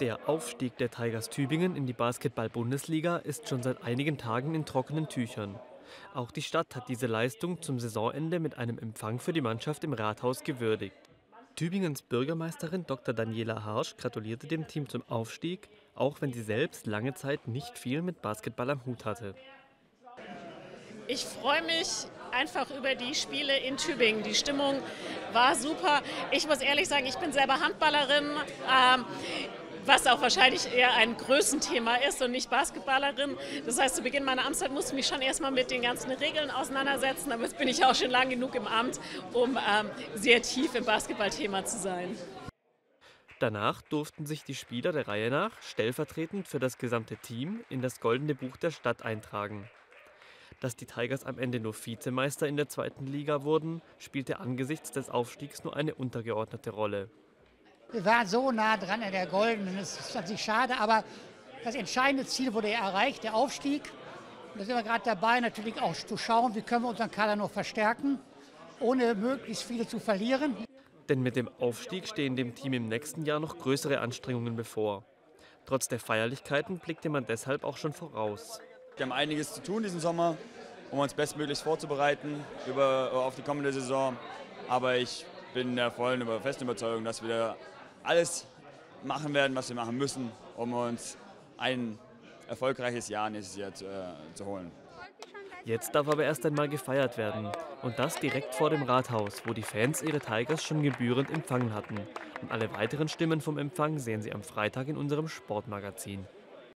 Der Aufstieg der Tigers Tübingen in die Basketball-Bundesliga ist schon seit einigen Tagen in trockenen Tüchern. Auch die Stadt hat diese Leistung zum Saisonende mit einem Empfang für die Mannschaft im Rathaus gewürdigt. Tübingens Bürgermeisterin Dr. Daniela Harsch gratulierte dem Team zum Aufstieg, auch wenn sie selbst lange Zeit nicht viel mit Basketball am Hut hatte. Ich freue mich einfach über die Spiele in Tübingen. Die Stimmung war super. Ich muss ehrlich sagen, ich bin selber Handballerin. Ähm, was auch wahrscheinlich eher ein Größenthema ist und nicht Basketballerin. Das heißt, zu Beginn meiner Amtszeit musste ich mich schon erstmal mit den ganzen Regeln auseinandersetzen, aber jetzt bin ich auch schon lang genug im Amt, um ähm, sehr tief im Basketballthema zu sein. Danach durften sich die Spieler der Reihe nach stellvertretend für das gesamte Team in das Goldene Buch der Stadt eintragen. Dass die Tigers am Ende nur Vizemeister in der zweiten Liga wurden, spielte angesichts des Aufstiegs nur eine untergeordnete Rolle. Wir waren so nah dran an der Goldenen. Das ist natürlich schade, aber das entscheidende Ziel wurde ja erreicht, der Aufstieg. Und da sind wir gerade dabei, natürlich auch zu schauen, wie können wir unseren Kader noch verstärken, ohne möglichst viele zu verlieren. Denn mit dem Aufstieg stehen dem Team im nächsten Jahr noch größere Anstrengungen bevor. Trotz der Feierlichkeiten blickte man deshalb auch schon voraus. Wir haben einiges zu tun diesen Sommer, um uns bestmöglichst vorzubereiten über, auf die kommende Saison. Aber ich bin der vollen festen Überzeugung, dass wir alles machen werden, was wir machen müssen, um uns ein erfolgreiches Jahr nächstes Jahr zu, äh, zu holen. Jetzt darf aber erst einmal gefeiert werden. Und das direkt vor dem Rathaus, wo die Fans ihre Tigers schon gebührend empfangen hatten. Und alle weiteren Stimmen vom Empfang sehen Sie am Freitag in unserem Sportmagazin.